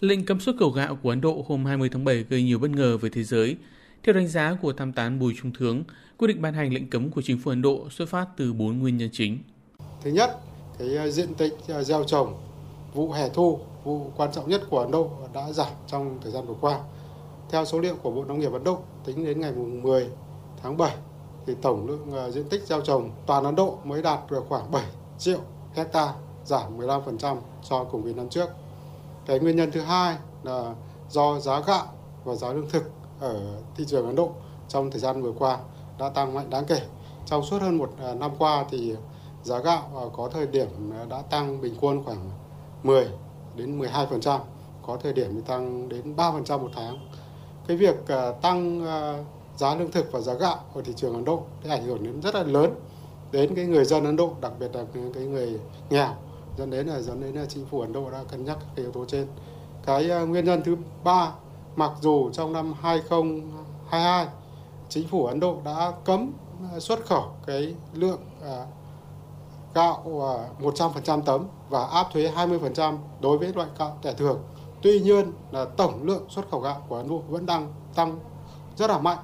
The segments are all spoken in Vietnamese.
Lệnh cấm xuất khẩu gạo của Ấn Độ hôm 20 tháng 7 gây nhiều bất ngờ với thế giới. Theo đánh giá của tham tán Bùi Trung Thướng, quyết định ban hành lệnh cấm của chính phủ Ấn Độ xuất phát từ bốn nguyên nhân chính. Thứ nhất, cái à, diện tích à, gieo trồng vụ hè thu, vụ quan trọng nhất của Ấn Độ đã giảm trong thời gian vừa qua. Theo số liệu của Bộ Nông nghiệp Ấn Độ, tính đến ngày 10 tháng 7, thì tổng lượng à, diện tích gieo trồng toàn Ấn Độ mới đạt được khoảng 7 triệu hecta, giảm 15% so cùng kỳ năm trước. Cái nguyên nhân thứ hai là do giá gạo và giá lương thực ở thị trường Ấn Độ trong thời gian vừa qua đã tăng mạnh đáng kể. Trong suốt hơn một à, năm qua thì giá gạo à, có thời điểm đã tăng bình quân khoảng 10 đến 12%, có thời điểm thì tăng đến 3% một tháng. Cái việc à, tăng giá lương thực và giá gạo ở thị trường Ấn Độ thì ảnh hưởng đến rất là lớn đến cái người dân Ấn Độ, đặc biệt là cái người nghèo dẫn đến là dẫn đến là chính phủ Ấn Độ đã cân nhắc cái yếu tố trên. Cái à, nguyên nhân thứ ba, mặc dù trong năm 2022 chính phủ Ấn Độ đã cấm à, xuất khẩu cái lượng à, gạo 100% tấm và áp thuế 20% đối với loại gạo tẻ thường. Tuy nhiên là tổng lượng xuất khẩu gạo của Ấn Độ vẫn đang tăng rất là mạnh.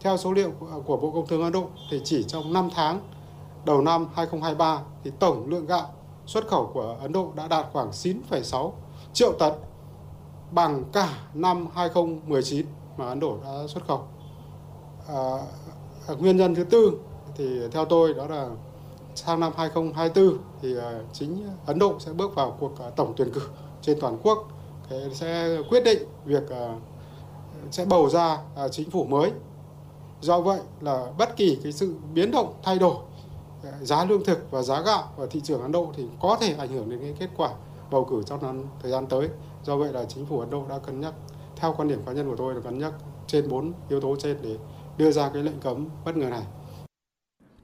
Theo số liệu của Bộ Công Thương Ấn Độ thì chỉ trong 5 tháng đầu năm 2023 thì tổng lượng gạo xuất khẩu của Ấn Độ đã đạt khoảng 9,6 triệu tấn bằng cả năm 2019 mà Ấn Độ đã xuất khẩu. À, nguyên nhân thứ tư thì theo tôi đó là sang năm 2024 thì à, chính Ấn Độ sẽ bước vào cuộc à, tổng tuyển cử trên toàn quốc sẽ quyết định việc à, sẽ bầu ra chính phủ mới. Do vậy là bất kỳ cái sự biến động thay đổi giá lương thực và giá gạo ở thị trường Ấn Độ thì có thể ảnh hưởng đến cái kết quả bầu cử trong năm thời gian tới. Do vậy là chính phủ Ấn Độ đã cân nhắc theo quan điểm cá nhân của tôi là cân nhắc trên bốn yếu tố trên để đưa ra cái lệnh cấm bất ngờ này.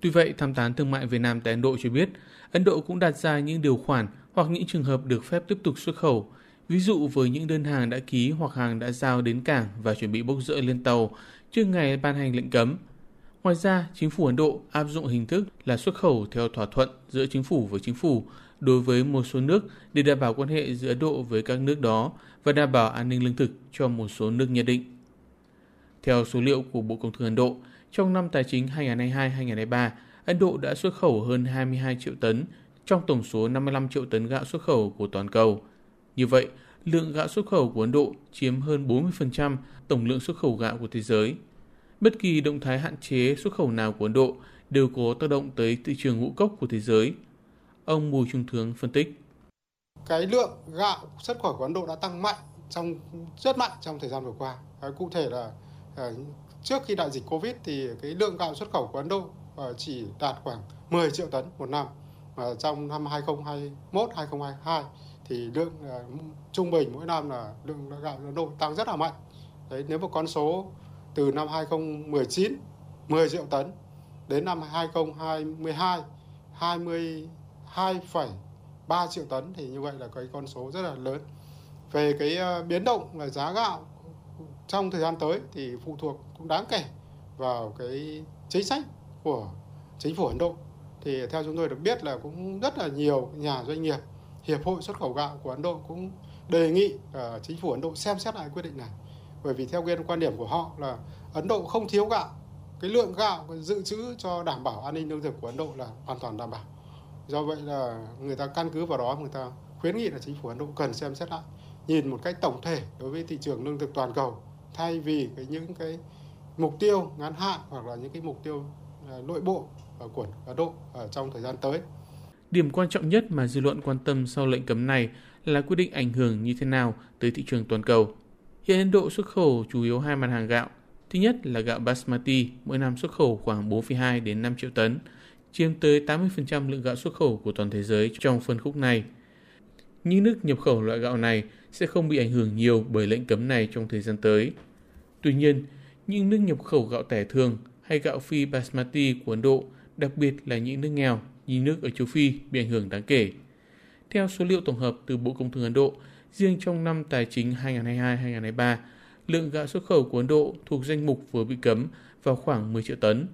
Tuy vậy, tham tán thương mại Việt Nam tại Ấn Độ cho biết, Ấn Độ cũng đặt ra những điều khoản hoặc những trường hợp được phép tiếp tục xuất khẩu, ví dụ với những đơn hàng đã ký hoặc hàng đã giao đến cảng và chuẩn bị bốc rỡ lên tàu trước ngày ban hành lệnh cấm. Ngoài ra, chính phủ Ấn Độ áp dụng hình thức là xuất khẩu theo thỏa thuận giữa chính phủ với chính phủ đối với một số nước để đảm bảo quan hệ giữa Ấn Độ với các nước đó và đảm bảo an ninh lương thực cho một số nước nhất định. Theo số liệu của Bộ Công Thương Ấn Độ, trong năm tài chính 2022-2023, Ấn Độ đã xuất khẩu hơn 22 triệu tấn trong tổng số 55 triệu tấn gạo xuất khẩu của toàn cầu. Như vậy, lượng gạo xuất khẩu của Ấn Độ chiếm hơn 40% tổng lượng xuất khẩu gạo của thế giới. Bất kỳ động thái hạn chế xuất khẩu nào của Ấn Độ đều có tác động tới thị trường ngũ cốc của thế giới. Ông Bùi Trung Thướng phân tích. Cái lượng gạo xuất khẩu của Ấn Độ đã tăng mạnh trong rất mạnh trong thời gian vừa qua. Cụ thể là à, trước khi đại dịch Covid thì cái lượng gạo xuất khẩu của Ấn Độ ờ, chỉ đạt khoảng 10 triệu tấn một năm. Và trong năm 2021, 2022 thì lượng ờ, trung bình mỗi năm là lượng gạo Ấn Độ tăng rất là mạnh. Đấy, nếu một con số từ năm 2019 10 triệu tấn đến năm 2022 22,3 triệu tấn thì như vậy là cái con số rất là lớn. Về cái ờ, biến động về giá gạo trong thời gian tới thì phụ thuộc cũng đáng kể vào cái chính sách của chính phủ Ấn Độ. Thì theo chúng tôi được biết là cũng rất là nhiều nhà doanh nghiệp, hiệp hội xuất khẩu gạo của Ấn Độ cũng đề nghị uh, chính phủ Ấn Độ xem xét lại quyết định này. Bởi vì theo quan điểm của họ là Ấn Độ không thiếu gạo, cái lượng gạo dự trữ cho đảm bảo an ninh lương thực của Ấn Độ là hoàn toàn đảm bảo. Do vậy là người ta căn cứ vào đó người ta khuyến nghị là chính phủ Ấn Độ cần xem xét lại, nhìn một cách tổng thể đối với thị trường lương thực toàn cầu thay vì cái những cái mục tiêu ngắn hạn hoặc là những cái mục tiêu à, nội bộ của Ấn Độ ở trong thời gian tới. Điểm quan trọng nhất mà dư luận quan tâm sau lệnh cấm này là quyết định ảnh hưởng như thế nào tới thị trường toàn cầu. Hiện Ấn Độ xuất khẩu chủ yếu hai mặt hàng gạo. Thứ nhất là gạo basmati, mỗi năm xuất khẩu khoảng 4,2 đến 5 triệu tấn, chiếm tới 80% lượng gạo xuất khẩu của toàn thế giới trong phân khúc này. Những nước nhập khẩu loại gạo này sẽ không bị ảnh hưởng nhiều bởi lệnh cấm này trong thời gian tới. Tuy nhiên, những nước nhập khẩu gạo tẻ thường hay gạo phi basmati của Ấn Độ, đặc biệt là những nước nghèo như nước ở châu Phi bị ảnh hưởng đáng kể. Theo số liệu tổng hợp từ Bộ Công Thương Ấn Độ, riêng trong năm tài chính 2022-2023, lượng gạo xuất khẩu của Ấn Độ thuộc danh mục vừa bị cấm vào khoảng 10 triệu tấn.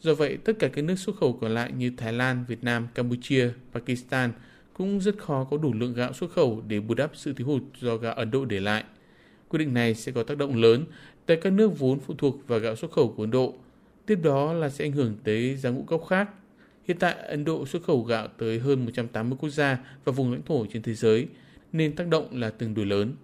Do vậy, tất cả các nước xuất khẩu còn lại như Thái Lan, Việt Nam, Campuchia, Pakistan cũng rất khó có đủ lượng gạo xuất khẩu để bù đắp sự thiếu hụt do gạo Ấn Độ để lại. Quyết định này sẽ có tác động lớn tới các nước vốn phụ thuộc vào gạo xuất khẩu của Ấn Độ. Tiếp đó là sẽ ảnh hưởng tới giá ngũ cốc khác. Hiện tại, Ấn Độ xuất khẩu gạo tới hơn 180 quốc gia và vùng lãnh thổ trên thế giới, nên tác động là tương đối lớn.